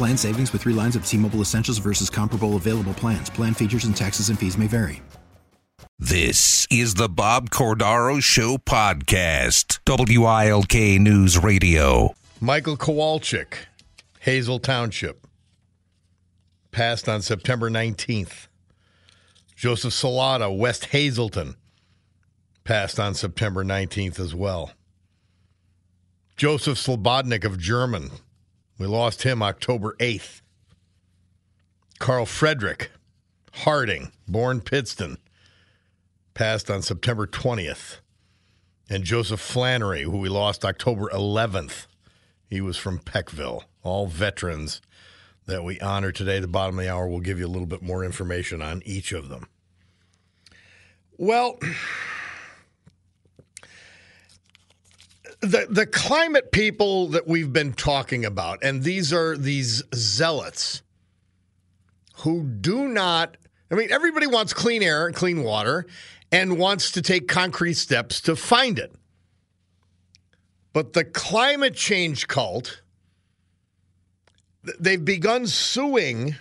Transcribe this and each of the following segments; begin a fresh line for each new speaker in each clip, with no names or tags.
Plan savings with three lines of T Mobile Essentials versus comparable available plans. Plan features and taxes and fees may vary.
This is the Bob Cordaro Show podcast, WILK News Radio.
Michael Kowalczyk, Hazle Township, passed on September 19th. Joseph Salata, West Hazleton, passed on September 19th as well. Joseph Slobodnik of Jermyn, we lost him October 8th. Carl Frederick Harding, born Pittston, passed on September 20th. And Joseph Flannery, who we lost October 11th. He was from Peckville. All veterans that we honor today. The bottom of the hour, we'll give you a little bit more information on each of them. Well, the the climate people that we've been talking about, and these are these zealots who do not. I mean, everybody wants clean air and clean water, and wants to take concrete steps to find it. But the climate change cult, they've begun suing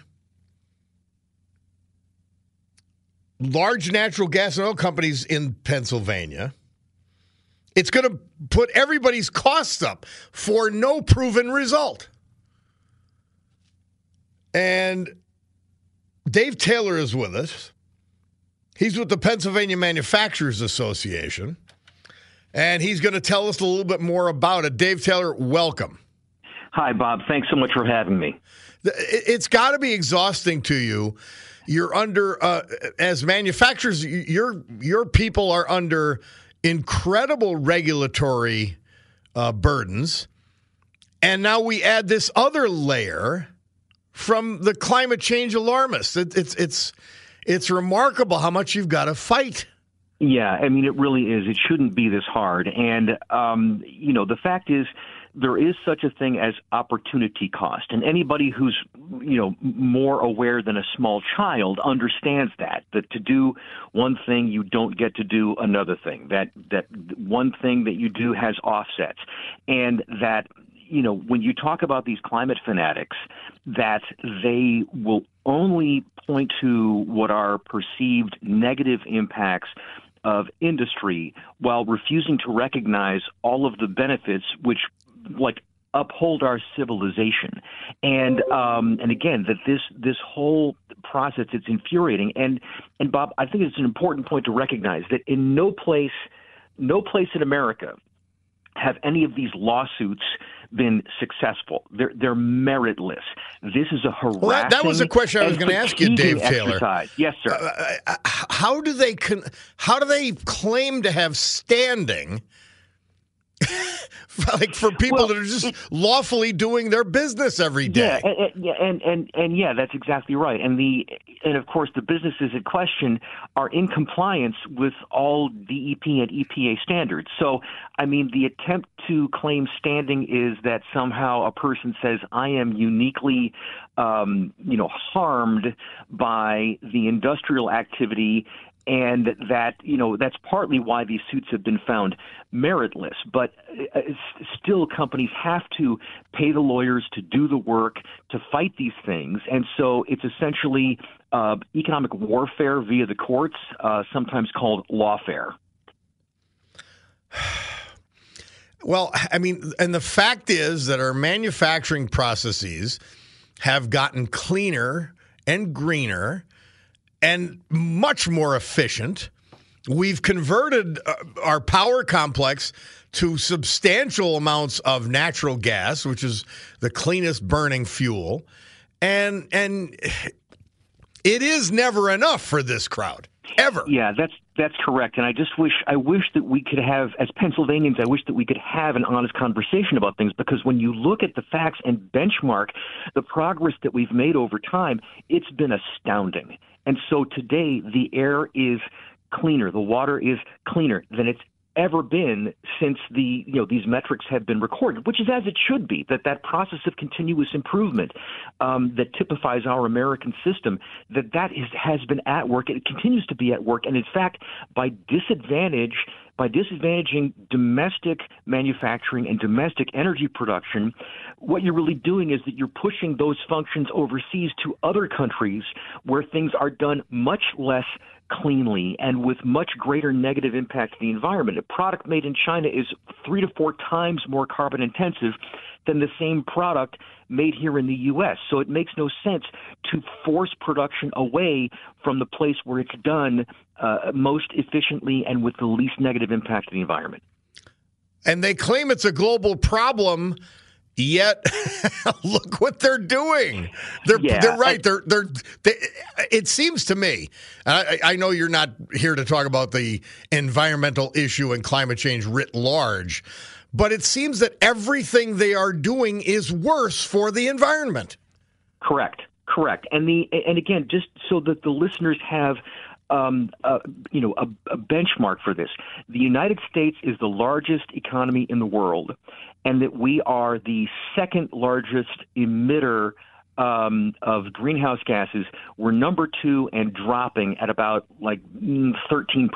large natural gas and oil companies in Pennsylvania it's going to put everybody's costs up for no proven result. And Dave Taylor is with us. He's with the Pennsylvania Manufacturers Association, and he's going to tell us a little bit more about it. Dave Taylor, welcome.
Hi, Bob. Thanks so much for having me.
It's got to be exhausting to you. You're under, uh, as manufacturers, your your people are under incredible regulatory uh, burdens. And now we add this other layer from the climate change alarmists. It, it's it's it's remarkable how much you've got to fight.
Yeah, I mean, it really is. It shouldn't be this hard. And um, you know, the fact is, there is such a thing as opportunity cost. And anybody who's, you know, more aware than a small child understands that, that to do one thing, you don't get to do another thing. That, that one thing that you do has offsets. And that, you know, when you talk about these climate fanatics, that they will only point to what are perceived negative impacts of industry while refusing to recognize all of the benefits which like uphold our civilization and um and again that this this whole process it's infuriating and and bob i think it's an important point to recognize that in no place no place in america have any of these lawsuits been successful. They're they're meritless. This is a harassing. Well, that,
that was a question I was going to ask you, Dave Taylor.
Exercise. Yes, sir.
Uh, uh, how do they con- how do they claim to have standing? like for people well, that are just it, lawfully doing their business every day.
Yeah, and, and, and and yeah, that's exactly right. And the and of course the businesses in question are in compliance with all DEP and EPA standards. So I mean, the attempt to claim standing is that somehow a person says I am uniquely, um, you know, harmed by the industrial activity and that you know that's partly why these suits have been found meritless. But uh, still, companies have to pay the lawyers to do the work to fight these things, and so it's essentially uh, economic warfare via the courts, uh, sometimes called lawfare.
Well, I mean, and the fact is that our manufacturing processes have gotten cleaner and greener and much more efficient. We've converted uh, our power complex to substantial amounts of natural gas, which is the cleanest burning fuel. And and it is never enough for this crowd. Ever.
Yeah, that's that's correct. And I just wish I wish that we could have as Pennsylvanians, I wish that we could have an honest conversation about things because when you look at the facts and benchmark the progress that we've made over time, it's been astounding. And so today the air is cleaner, the water is cleaner than it's ever been since the you know these metrics have been recorded, which is as it should be. That that process of continuous improvement um, that typifies our American system that that is, has been at work. It continues to be at work, and in fact, by disadvantage by disadvantaging domestic manufacturing and domestic energy production, what you're really doing is that you're pushing those functions overseas to other countries where things are done much less cleanly and with much greater negative impact to the environment. A product made in China is three to four times more carbon intensive than the same product made here in the U.S. So it makes no sense to force production away from the place where it's done uh, most efficiently and with the least negative impact to the environment.
And they claim it's a global problem Yet, look what they're doing. They're yeah, they're right. They're they're. They, it seems to me. I, I know you're not here to talk about the environmental issue and climate change writ large, but it seems that everything they are doing is worse for the environment.
Correct. Correct. And the and again, just so that the listeners have um, uh, you know, a, a, benchmark for this. The United States is the largest economy in the world, and that we are the second largest emitter um, of greenhouse gases. We're number two and dropping at about like 13%.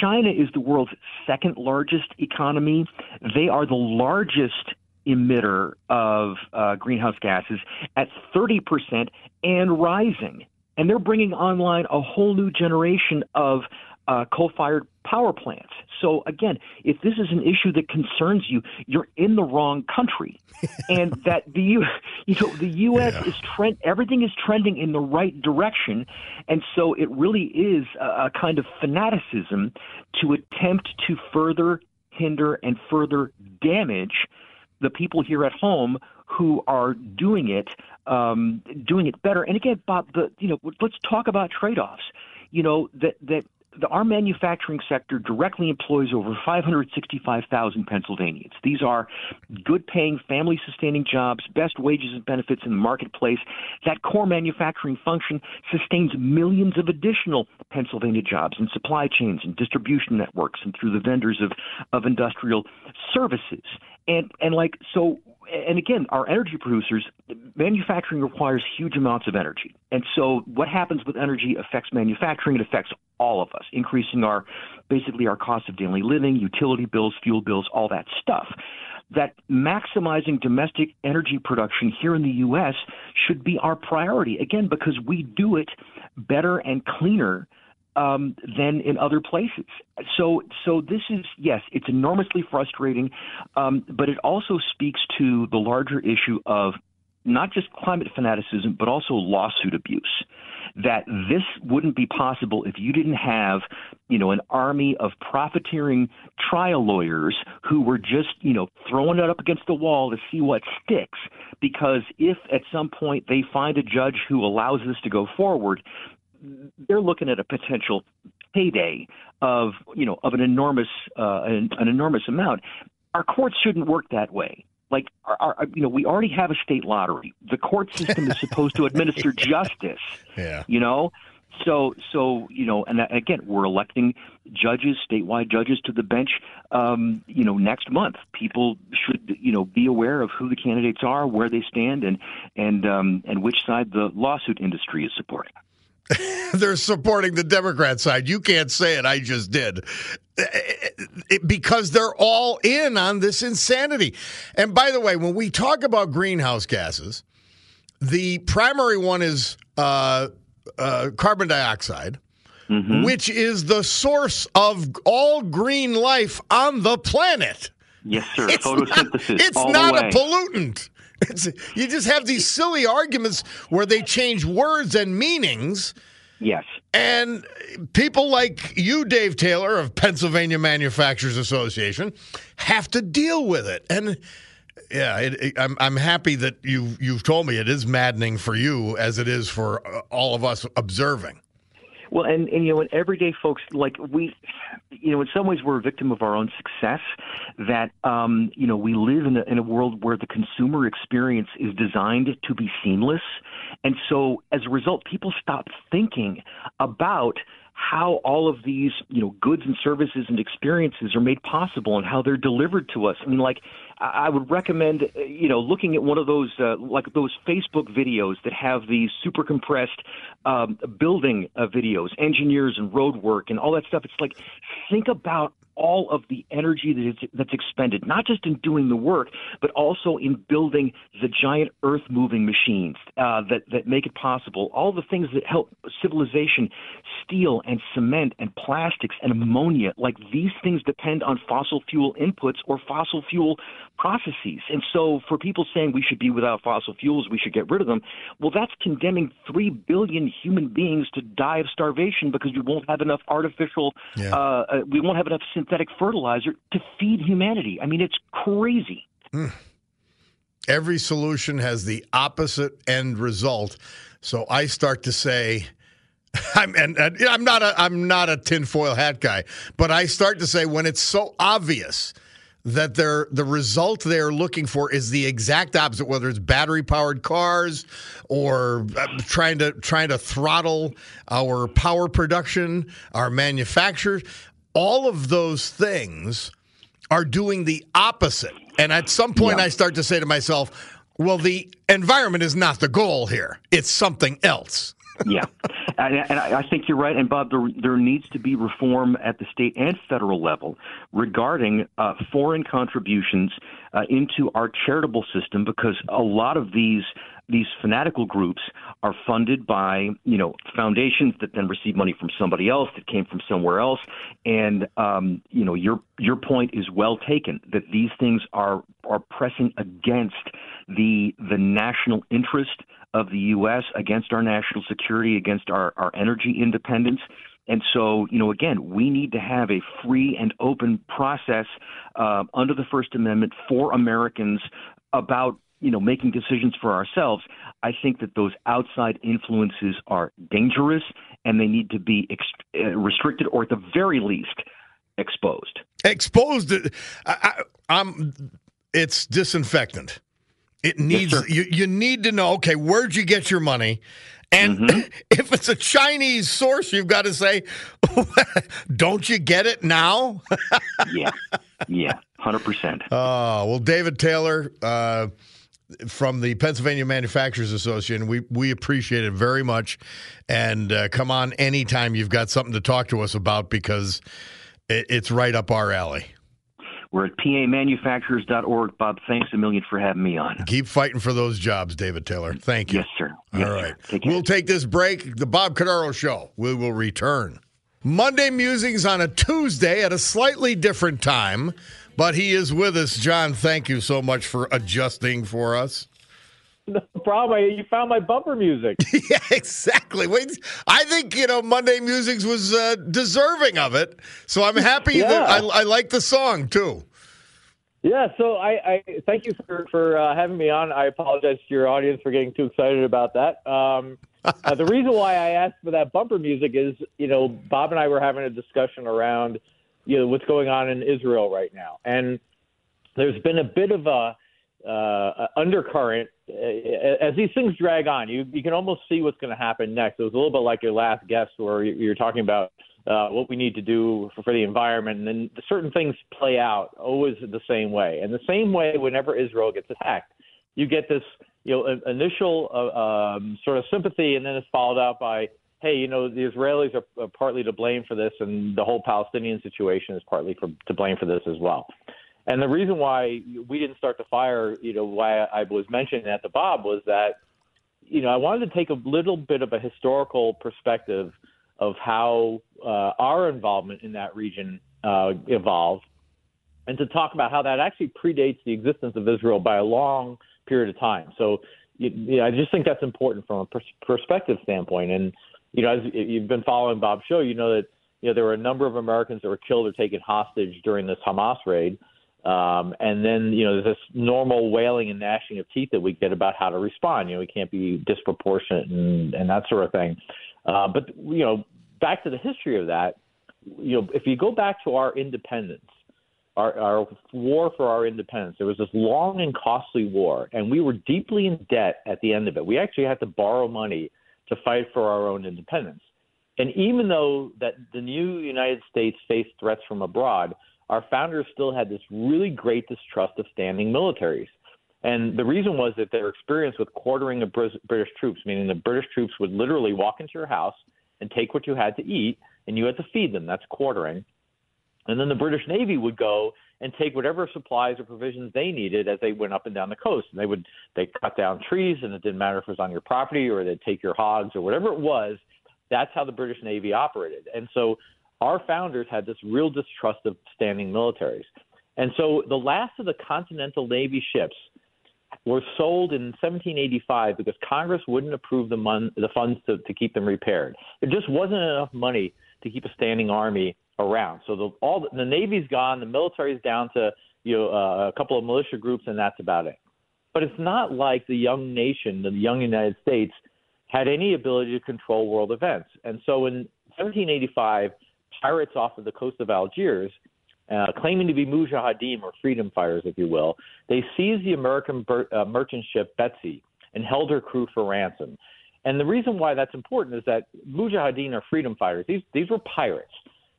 China is the world's second largest economy. They are the largest emitter of uh, greenhouse gases at 30% and rising and they're bringing online a whole new generation of uh, coal-fired power plants. So again, if this is an issue that concerns you, you're in the wrong country, and that the you know the U.S. Yeah. is trend everything is trending in the right direction, and so it really is a, a kind of fanaticism to attempt to further hinder and further damage the people here at home who are doing it, um, doing it better. And again, Bob, the you know, let's talk about trade-offs. You know that that the, our manufacturing sector directly employs over 565,000 Pennsylvanians. These are good paying, family sustaining jobs, best wages and benefits in the marketplace. That core manufacturing function sustains millions of additional Pennsylvania jobs in supply chains and distribution networks and through the vendors of, of industrial services. And, and like, so and again, our energy producers, manufacturing requires huge amounts of energy. And so what happens with energy affects manufacturing. It affects all of us, increasing our basically our cost of daily living, utility bills, fuel bills, all that stuff. That maximizing domestic energy production here in the U.S. should be our priority, again, because we do it better and cleaner um, than in other places. So, so this is yes, it's enormously frustrating, um, but it also speaks to the larger issue of not just climate fanaticism, but also lawsuit abuse. That this wouldn't be possible if you didn't have, you know, an army of profiteering trial lawyers who were just, you know, throwing it up against the wall to see what sticks. Because if at some point they find a judge who allows this to go forward, they're looking at a potential payday of you know of an enormous uh, an, an enormous amount. Our courts shouldn't work that way. Like, our, our, you know, we already have a state lottery. The court system is supposed to administer justice.
Yeah.
You know, so so you know, and again, we're electing judges, statewide judges, to the bench. Um, you know, next month, people should you know be aware of who the candidates are, where they stand, and and um, and which side the lawsuit industry is supporting.
they're supporting the Democrat side. You can't say it. I just did. because they're all in on this insanity. And by the way, when we talk about greenhouse gases, the primary one is uh, uh, carbon dioxide, mm-hmm. which is the source of all green life on the planet.
Yes, sir.
It's
Photosynthesis.
Not, it's not a pollutant. It's, you just have these silly arguments where they change words and meanings.
Yes.
And people like you, Dave Taylor of Pennsylvania Manufacturers Association, have to deal with it. And yeah, it, it, I'm I'm happy that you you've told me it is maddening for you as it is for all of us observing.
Well, and, and you know, and everyday folks like we, you know, in some ways we're a victim of our own success. That um, you know, we live in a, in a world where the consumer experience is designed to be seamless, and so as a result, people stop thinking about how all of these you know goods and services and experiences are made possible and how they're delivered to us. I mean, like I would recommend uh, you know looking at one of those uh, like those Facebook videos that have these super compressed um, building uh, videos, engineers and road work and all that stuff. It's like think about all of the energy that is, that's expended, not just in doing the work, but also in building the giant earth moving machines uh, that, that make it possible. All the things that help civilization, steel and cement and plastics and ammonia, like these things depend on fossil fuel inputs or fossil fuel processes. And so for people saying we should be without fossil fuels, we should get rid of them, well, that's condemning 3 billion human beings to die of starvation because we won't have enough artificial,
Yeah.
uh, uh, we won't have enough synthetic fertilizer to feed humanity. I mean, it's crazy.
Every solution has the opposite end result. So I start to say, I'm and, and I'm not a I'm not a tinfoil hat guy, but I start to say when it's so obvious that they're the result they're looking for is the exact opposite, whether it's battery powered cars or uh, trying to trying to throttle our power production, our manufacturers, all of those things are doing the opposite. And at some point,
Yeah.
I start to say to myself, well, the environment is not the goal here, it's something else.
yeah, and, and I think you're right. And Bob, there, there needs to be reform at the state and federal level regarding uh, foreign contributions uh, into our charitable system, because a lot of these these fanatical groups are funded by you know foundations that then receive money from somebody else that came from somewhere else. And um, you know your your point is well taken that these things are are pressing against the the national interest of the U.S. against our national security, against our, our energy independence. And so, you know, again, we need to have a free and open process uh, under the First Amendment for Americans about, you know, making decisions for ourselves. I think that those outside influences are dangerous and they need to be ex- uh, restricted or, at the very least, exposed.
Exposed, I, I, I'm, it's disinfectant. It needs
sir.
you. You need to know. Okay, where'd you get your money? And
Mm-hmm.
if it's a Chinese source, you've got to say, "Don't you get it now?"
Yeah, yeah, hundred percent.
Oh, well, David Taylor uh, from the Pennsylvania Manufacturers Association, we, we appreciate it very much. And uh, come on anytime you've got something to talk to us about because it, it's right up our alley.
We're at pamanufacturers.org. Bob, thanks a million for having me on.
Keep fighting for those jobs, David Taylor. Thank you.
Yes, sir. Yes,
All
sir. Take.
We'll take this break. The Bob Cordaro Show. We will return. Monday musings on a Tuesday at a slightly different time, but he is with us. John, thank you so much for adjusting for us.
No problem. You found my bumper music.
Yeah, exactly. Wait, I think you know Monday Musings was uh, deserving of it, so I'm happy that
Yeah.
I, I like the song too.
yeah. So I, I thank you for for uh, having me on. I apologize to your audience for getting too excited about that. Um, uh, the reason why I asked for that bumper music is, you know, Bob and I were having a discussion around, you know, what's going on in Israel right now, and there's been a bit of a uh, undercurrent uh, as these things drag on. You you can almost see what's going to happen next. It was a little bit like your last guest, where you- you're talking about uh, what we need to do for, for the environment, and then certain things play out always the same way. And the same way, whenever Israel gets attacked, you get this you know initial uh, um, sort of sympathy, and then it's followed up by hey, you know, the Israelis are, partly to blame for this, and the whole Palestinian situation is partly for, to blame for this as well. And the reason why we didn't start the fire, you know, why I was mentioning that to Bob was that, you know, I wanted to take a little bit of a historical perspective of how uh, our involvement in that region uh, evolved, and to talk about how that actually predates the existence of Israel by a long period of time. So, you, you know, I just think that's important from a pers- perspective standpoint. And you know, as you've been following Bob's show, you know that you know there were a number of Americans that were killed or taken hostage during this Hamas raid. Um, and then, you know, there's this normal wailing and gnashing of teeth that we get about how to respond. You know, we can't be disproportionate and, and that sort of thing. Uh, but, you know, back to the history of that, you know, if you go back to our independence, our, our war for our independence, there was this long and costly war, and we were deeply in debt at the end of it. We actually had to borrow money to fight for our own independence. And even though that the new United States faced threats from abroad, our founders still had this really great distrust of standing militaries. And the reason was that their experience with quartering of British troops, meaning the British troops would literally walk into your house and take what you had to eat, and you had to feed them. That's quartering. And then the British Navy would go and take whatever supplies or provisions they needed as they went up and down the coast. And they would they cut down trees, and it didn't matter if it was on your property or they'd take your hogs or whatever it was. That's how the British Navy operated. And so our founders had this real distrust of standing militaries. And so the last of the Continental Navy ships were sold in 1785 because Congress wouldn't approve the, mon- the funds to, to keep them repaired. There just wasn't enough money to keep a standing army around. So the, all the, the Navy's gone, the military's down to you know uh, a couple of militia groups, and that's about it. But it's not like the young nation, the young United States, had any ability to control world events. And so in 1785, pirates off of the coast of Algiers, uh, claiming to be mujahideen or freedom fighters, if you will, they seized the American ber- uh, merchant ship Betsy and held her crew for ransom. And the reason why that's important is that mujahideen are freedom fighters. These these were pirates.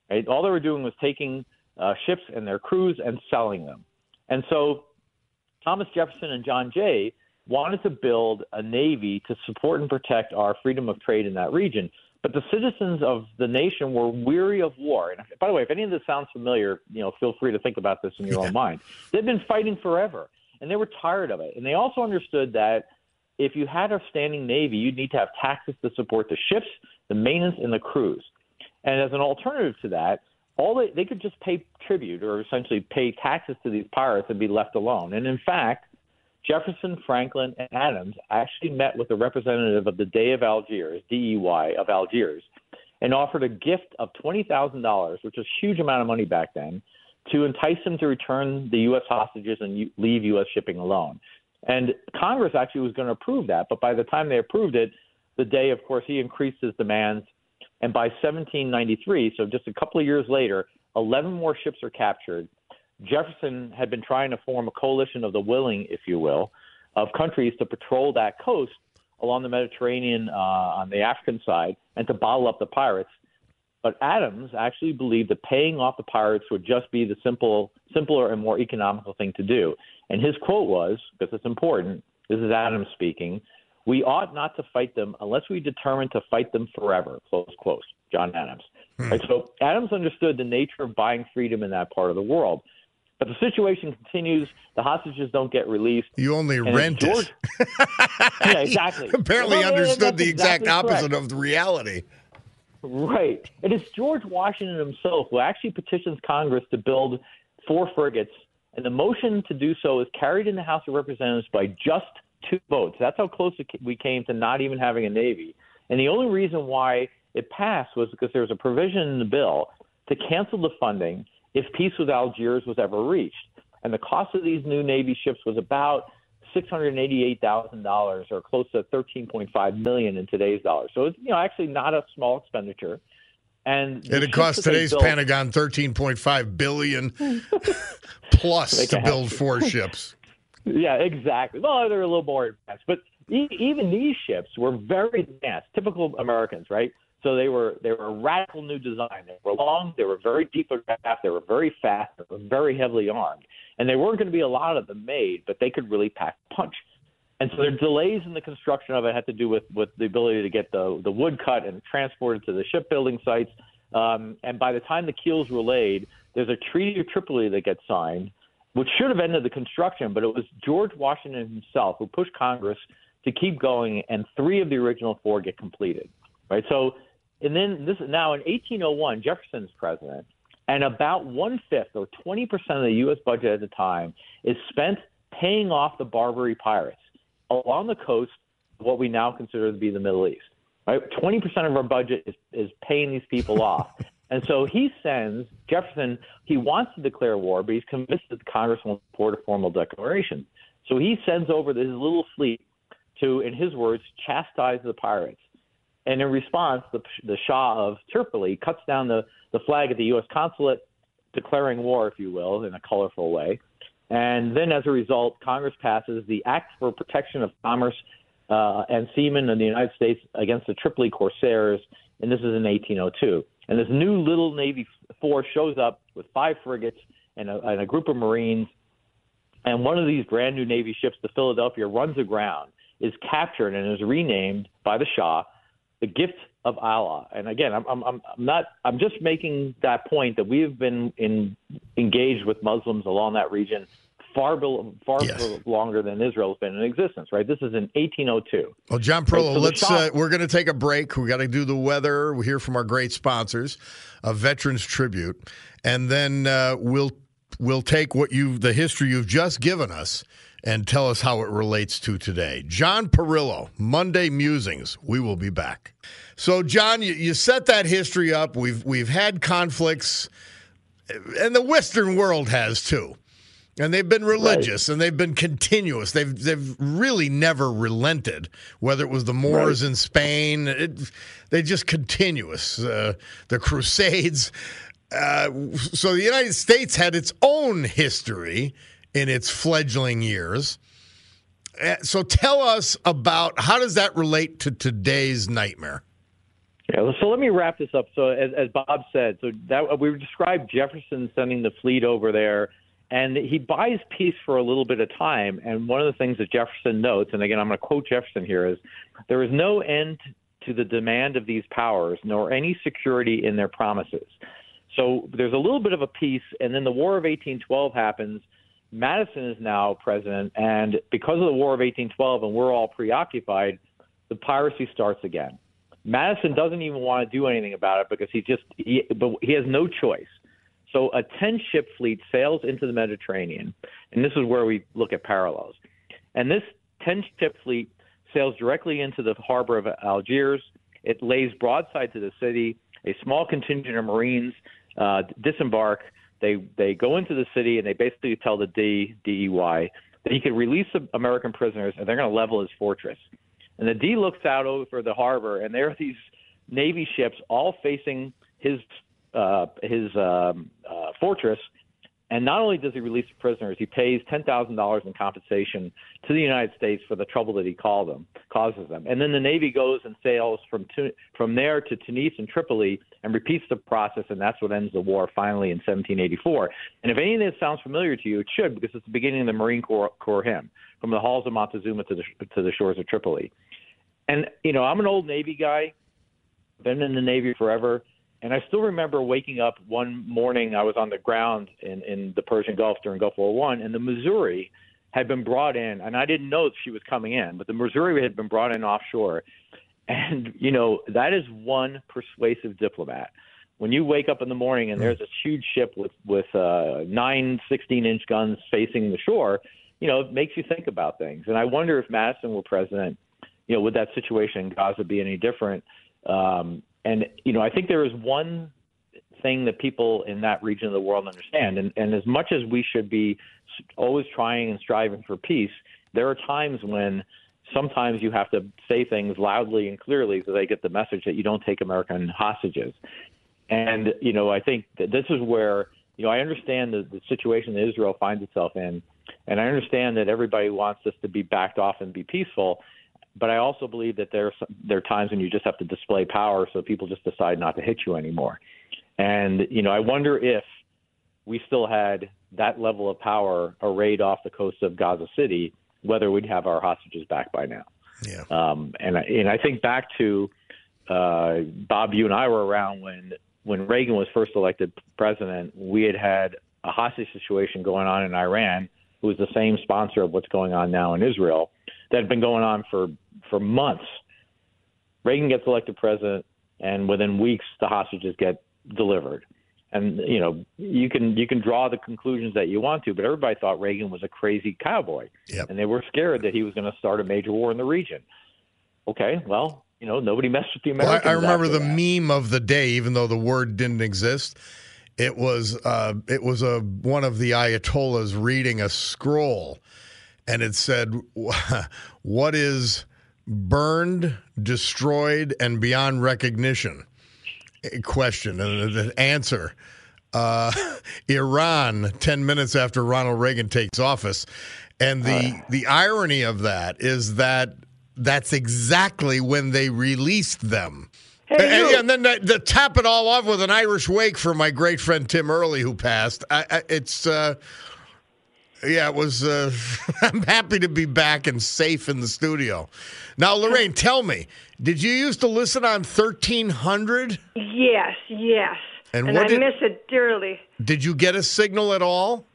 Right? All they were doing was taking uh, ships and their crews and selling them. And so Thomas Jefferson and John Jay wanted to build a navy to support and protect our freedom of trade in that region. But the citizens of the nation were weary of war. And by the way, if any of this sounds familiar, you know, feel free to think about this in your own mind. They've been fighting forever, and they were tired of it. And they also understood that if you had a standing navy, you'd need to have taxes to support the ships, the maintenance, and the crews. And as an alternative to that, all they, they could just pay tribute or essentially pay taxes to these pirates and be left alone. And in fact, Jefferson, Franklin, and Adams actually met with a representative of the Dey of Algiers, DEY of Algiers, and offered a gift of $20,000, which was a huge amount of money back then, to entice them to return the U.S. hostages and leave U.S. shipping alone. And Congress actually was going to approve that, but by the time they approved it, the Dey, of course, he increased his demands. And by 1793, so just a couple of years later, 11 more ships are captured Jefferson had been trying to form a coalition of the willing, if you will, of countries to patrol that coast along the Mediterranean uh, on the African side and to bottle up the pirates. But Adams actually believed that paying off the pirates would just be the simple, simpler and more economical thing to do. And his quote was, because it's important, this is Adams speaking, we ought not to fight them unless we determine to fight them forever, close quote, John Adams. Hmm. Right, so Adams understood the nature of buying freedom in that part of the world. But the situation continues. The hostages don't get released.
You only rent George,
it. yeah, exactly.
Apparently well, understood the exact exactly opposite correct. of the reality.
Right. It is George Washington himself who actually petitions Congress to build four frigates, and the motion to do so is carried in the House of Representatives by just two votes. That's how close we came to not even having a Navy. And the only reason why it passed was because there was a provision in the bill to cancel the funding – if peace with Algiers was ever reached. And the cost of these new Navy ships was about $688,000 or close to 13.5 million in today's dollars. So it's you know actually not a small expenditure. And,
and it cost today's built, Pentagon 13.5 billion plus to build four ships.
Yeah, exactly. Well, they're a little more advanced, but even these ships were very advanced, typical Americans, right? So they were they were a radical new design. They were long, they were very deep draft, they were very fast, they were very heavily armed, and there weren't going to be a lot of them made, but they could really pack punch. And so the delays in the construction of it had to do with with the ability to get the the wood cut and transported to the shipbuilding sites. Um, and by the time the keels were laid, there's a Treaty of Tripoli that gets signed, which should have ended the construction, but it was George Washington himself who pushed Congress to keep going, and three of the original four get completed. Right, so and then this is now in 1801, Jefferson's president, And about one fifth or 20% of the U.S. budget at the time is spent paying off the Barbary pirates along the coast what we now consider to be the Middle East. Right? 20% of our budget is, is paying these people off. And so he sends Jefferson, he wants to declare war, but he's convinced that Congress won't support a formal declaration. So he sends over his little fleet to, in his words, chastise the pirates. And in response, the, the Shah of Tripoli cuts down the, the flag at the U.S. consulate, declaring war, if you will, in a colorful way. And then, as a result, Congress passes the Act for Protection of Commerce uh, and Seamen in the United States against the Tripoli Corsairs, and this is in 1802. And this new little Navy force shows up with five frigates and a, and a group of Marines. And one of these brand new Navy ships, the Philadelphia, runs aground, is captured, and is renamed by the Shah the gift of Allah. And again, I'm, I'm, I'm not, I'm just making that point that we have been in, engaged with Muslims along that region far, far yes. longer than Israel has been in existence, right? This is in 1802.
Well, John Parillo, right? so let's, uh, we're going to take a break. We got to do the weather. We hear from our great sponsors, a Veterans Tribute, and then uh, we'll, we'll take what you, the history you've just given us and tell us how it relates to today. John Parillo, Monday Musings. We will be back. So, John, you, you set that history up. We've we've had conflicts, and the Western world has too. And they've been religious right. and they've been continuous. They've they've really never relented. Whether it was the Moors right. in Spain, it, they just continuous. Uh, the Crusades. Uh, so the United States had its own history in its fledgling years. Eh, so tell us about how does that relate to today's nightmare?
Yeah, so let me wrap this up. So as, as Bob said, so that we described Jefferson sending the fleet over there, and he buys peace for a little bit of time. And one of the things that Jefferson notes, and again I'm going to quote Jefferson here, is there is no end to the demand of these powers, nor any security in their promises. So there's a little bit of a peace, and then the War of 1812 happens Madison is now president, and because of the War of 1812, and we're all preoccupied, the piracy starts again. Madison doesn't even want to do anything about it because he just he, but he has no choice. So a 10 ship fleet sails into the Mediterranean, and this is where we look at parallels. And this 10 ship fleet sails directly into the harbor of Algiers. It lays broadside to the city. A small contingent of Marines uh, disembark they they go into the city and they basically tell the D DEY that he can release the American prisoners and they're going to level his fortress. And the D looks out over the harbor and there are these Navy ships all facing his uh, his um, uh, fortress and not only does he release the prisoners, he pays ten thousand dollars in compensation to the United States for the trouble that he called them causes them. And then the Navy goes and sails from from there to Tunis and Tripoli and repeats the process, and that's what ends the war finally in 1784. And if any of this sounds familiar to you, it should because it's the beginning of the Marine Corps, Corps hymn from the halls of Montezuma to the to the shores of Tripoli. And you know, I'm an old Navy guy, been in the Navy forever and I still remember waking up one morning. I was on the ground in, in the Persian Gulf during Gulf War One, and the Missouri had been brought in, and I didn't know that she was coming in, but the Missouri had been brought in offshore, and you know that is one persuasive diplomat. When you wake up in the morning and hmm. there's a huge ship with with uh, nine 16 inch guns facing the shore, you know it makes you think about things. And I wonder if Madison were president, you know, would that situation in Gaza be any different? Um, and you know, I think there is one thing that people in that region of the world understand, and, and as much as we should be always trying and striving for peace, there are times when sometimes you have to say things loudly and clearly so they get the message that you don't take American hostages. And you know, I think that this is where you know I understand the, the situation that Israel finds itself in, and I understand that everybody wants us to be backed off and be peaceful. But I also believe that there are, there are times when you just have to display power, so people just decide not to hit you anymore. And you know, I wonder if we still had that level of power arrayed off the coast of Gaza City, whether we'd have our hostages back by now.
Yeah.
Um, and I, and I think back to uh, Bob, you and I were around when when Reagan was first elected president. We had had a hostage situation going on in Iran, who was the same sponsor of what's going on now in Israel that had been going on for for months. Reagan gets elected president, and within weeks the hostages get delivered. and you know you can you can draw the conclusions that you want to, but everybody thought Reagan was a crazy cowboy,
Yep.
and they were scared that he was going to start a major war in the region. Okay, well, you know nobody messed with the
Well,
Americans.
I, I remember the
that.
meme of the day, even though the word didn't exist. It was uh, it was a one of the Ayatollahs reading a scroll, and it said, "What is burned, destroyed, and beyond recognition?" Question and the the answer. Uh, Iran, ten minutes after Ronald Reagan takes office, and the the irony of that is that that's exactly when they released them. and, and- and then to, to top it all off with an Irish wake for my great friend Tim Early, who passed. I, I, it's uh, yeah, it was. Uh, I'm happy to be back and safe in the studio. Now, Lorraine, tell me, did you used to listen on 1300?
Yes, yes.
And
And,
what
I
did-
miss it dearly.
Did you get a signal at all?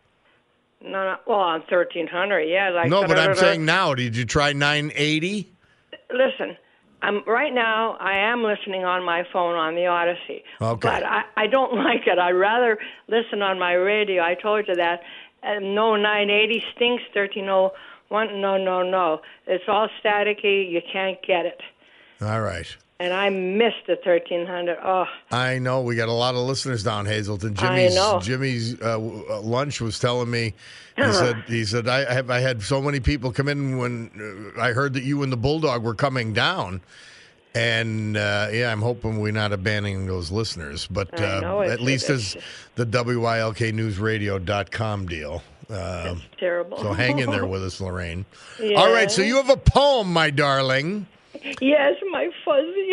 No, no, well, on 1300, yeah. Like
no, but I'm saying now. Did you try 980?
Listen, I'm right now. I am listening on my phone on the Audacy.
Okay.
But I, I don't like it. I'd rather listen on my radio. I told you that. And no 980 stinks. 1301. No, no, no. It's all staticky. You can't get it.
All right.
And I missed the 1300. Oh,
I know we got a lot of listeners down Hazleton.
I
Jimmy's
know.
Jimmy's uh, uh, lunch was telling me. He said he said I have I had so many people come in when uh, I heard that you and the bulldog were coming down, and uh, yeah, I'm hoping we're not abandoning those listeners. But uh, at least
it's-
as the WILKNewsRadio.com deal. Um,
terrible.
so hang in there with us, Lorraine. All right, so you have a poem, my darling.
yes, my fuzzy.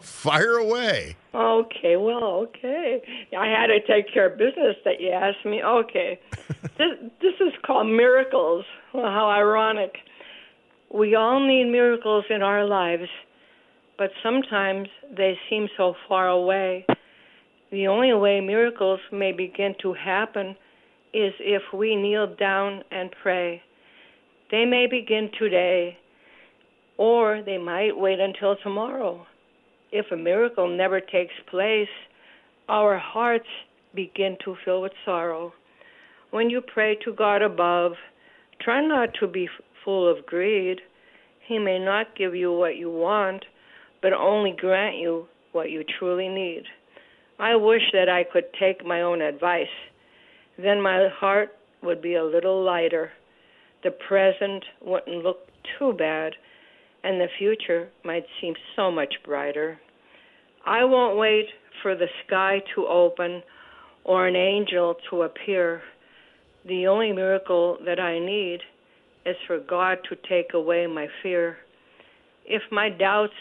Fire away.
Okay, well, okay. I had to take care of business that you asked me. Okay. this, this is called miracles. Well, how ironic. We all need miracles in our lives, but sometimes they seem so far away. The only way miracles may begin to happen is if we kneel down and pray. They may begin today, or they might wait until tomorrow if a miracle never takes place, our hearts begin to fill with sorrow. When you pray to God above, try not to be full of greed. He may not give you what you want, but only grant you what you truly need. I wish that I could take my own advice. Then my heart would be a little lighter. The present wouldn't look too bad, and the future might seem so much brighter. I won't wait for the sky to open or an angel to appear. The only miracle that I need is for God to take away my fear. If my doubts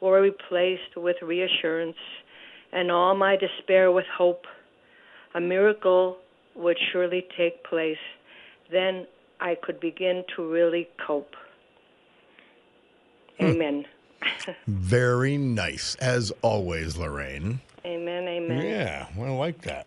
were replaced with reassurance and all my despair with hope, a miracle would surely take place. Then I could begin to really cope. Hmm. Amen.
Very nice, as always, Lorraine.
Amen. Amen.
Yeah, I like that.